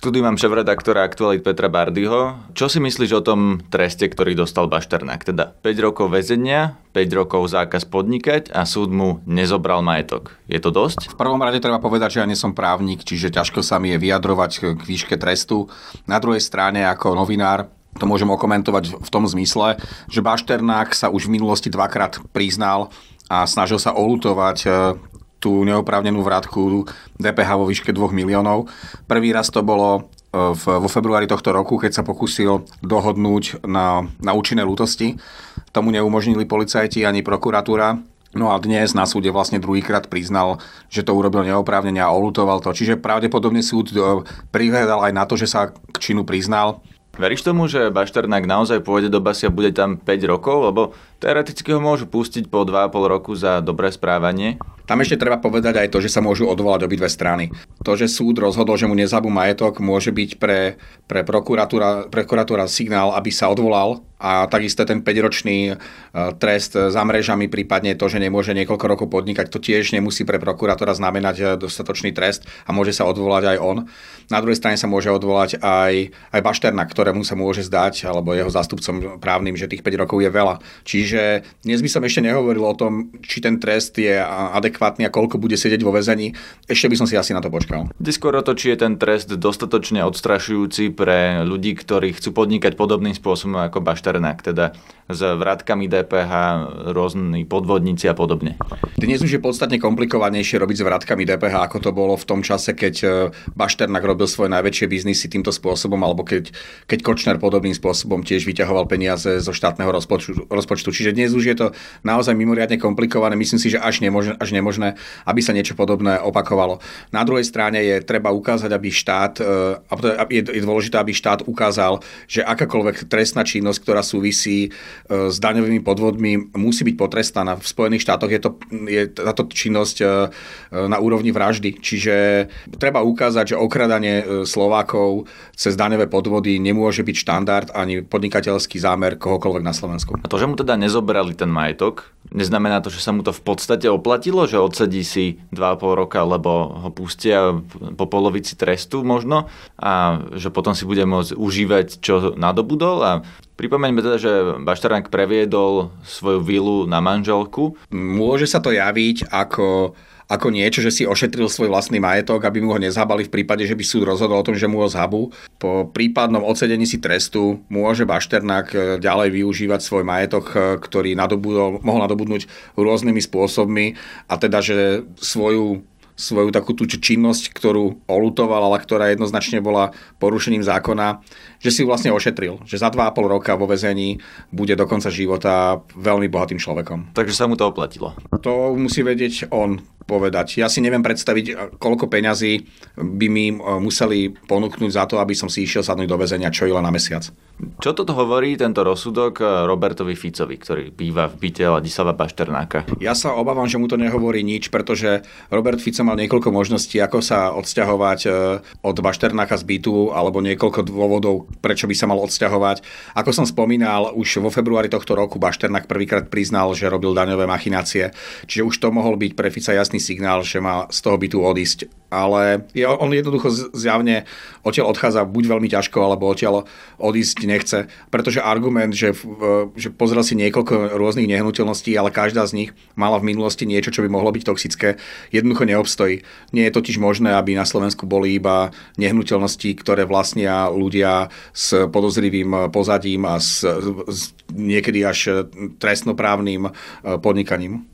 štúdiu mám šéf-redaktora aktualit Petra Bardyho. Čo si myslíš o tom treste, ktorý dostal Bašternák? Teda 5 rokov väzenia, 5 rokov zákaz podnikať a súd mu nezobral majetok. Je to dosť? V prvom rade treba povedať, že ja nie som právnik, čiže ťažko sa mi je vyjadrovať k výške trestu. Na druhej strane ako novinár to môžem okomentovať v tom zmysle, že Bašternák sa už v minulosti dvakrát priznal a snažil sa olutovať e, tú neoprávnenú vrátku DPH vo výške 2 miliónov. Prvý raz to bolo e, v, vo februári tohto roku, keď sa pokusil dohodnúť na, na účinné lútosti. Tomu neumožnili policajti ani prokuratúra. No a dnes na súde vlastne druhýkrát priznal, že to urobil neoprávnene a olutoval to. Čiže pravdepodobne súd e, prihľadal aj na to, že sa k činu priznal. Veríš tomu, že Bašternák naozaj pôjde do basy a bude tam 5 rokov? Lebo teoreticky ho môžu pustiť po 2,5 roku za dobré správanie. Tam ešte treba povedať aj to, že sa môžu odvolať obidve strany. To, že súd rozhodol, že mu nezabú majetok, môže byť pre, pre prokuratúra, prokuratúra signál, aby sa odvolal a takisto ten 5-ročný e, trest za mrežami, prípadne to, že nemôže niekoľko rokov podnikať, to tiež nemusí pre prokurátora znamenať e, dostatočný trest a môže sa odvolať aj on. Na druhej strane sa môže odvolať aj, aj Bašterna, ktorému sa môže zdať, alebo jeho zástupcom právnym, že tých 5 rokov je veľa. Čiže dnes by som ešte nehovoril o tom, či ten trest je adekvátny a koľko bude sedieť vo väzení, ešte by som si asi na to počkal. Skôr to, či je ten trest dostatočne odstrašujúci pre ľudí, ktorí chcú podnikať podobným spôsobom ako Bašternák, teda s vrátkami DPH, rôzni podvodníci a podobne. Dnes už je podstatne komplikovanejšie robiť s vrátkami DPH, ako to bolo v tom čase, keď e, Bašternák robil svoje najväčšie biznisy týmto spôsobom, alebo keď, keď Kočner podobným spôsobom tiež vyťahoval peniaze zo štátneho rozpočtu, rozpočtu. Čiže dnes už je to naozaj mimoriadne komplikované. Myslím si, že až nemožné, až nemožné, aby sa niečo podobné opakovalo. Na druhej strane je treba ukázať, aby štát, e, je dôležité, aby štát ukázal, že akákoľvek trestná činnosť, ktorá súvisí e, s daňovými podvodmi, musí byť potrestaná. V Spojených štátoch je, to, je táto činnosť e, na úrovni vraždy. Čiže treba ukázať, že okradanie Slovákov cez daňové podvody nemôže byť štandard ani podnikateľský zámer kohokoľvek na Slovensku. A to, že mu teda nezobrali ten majetok, neznamená to, že sa mu to v podstate oplatilo, že odsedí si 2,5 roka, lebo ho pustia po polovici trestu možno a že potom si bude môcť užívať, čo nadobudol a Pripomeňme teda, že Baštarák previedol svoju vilu na manželku. Môže sa to javiť ako ako niečo, že si ošetril svoj vlastný majetok, aby mu ho nezhabali v prípade, že by súd rozhodol o tom, že mu ho zhabu. Po prípadnom odsedení si trestu môže Bašternák e, ďalej využívať svoj majetok, e, ktorý nadobudol, mohol nadobudnúť rôznymi spôsobmi a teda, že svoju svoju takú tú činnosť, ktorú olutoval, ale ktorá jednoznačne bola porušením zákona, že si ju vlastne ošetril. Že za 2,5 roka vo vezení bude do konca života veľmi bohatým človekom. Takže sa mu to oplatilo. To musí vedieť on povedať. Ja si neviem predstaviť, koľko peňazí by mi museli ponúknuť za to, aby som si išiel sadnúť do väzenia čo i len na mesiac. Čo toto hovorí tento rozsudok Robertovi Ficovi, ktorý býva v byte Ladislava Bašternáka? Ja sa obávam, že mu to nehovorí nič, pretože Robert Fico mal niekoľko možností, ako sa odsťahovať od Bašternáka z bytu, alebo niekoľko dôvodov, prečo by sa mal odsťahovať. Ako som spomínal, už vo februári tohto roku Bašternák prvýkrát priznal, že robil daňové machinácie, čiže už to mohol byť pre Fica jasný signál, že má z toho bytu odísť. Ale je, on jednoducho zjavne odtiaľ odchádza buď veľmi ťažko, alebo odtiaľ odísť nechce. Pretože argument, že, že pozrel si niekoľko rôznych nehnuteľností, ale každá z nich mala v minulosti niečo, čo by mohlo byť toxické, jednoducho neobstojí. Nie je totiž možné, aby na Slovensku boli iba nehnuteľnosti, ktoré vlastnia ľudia s podozrivým pozadím a s, s niekedy až trestnoprávnym podnikaním.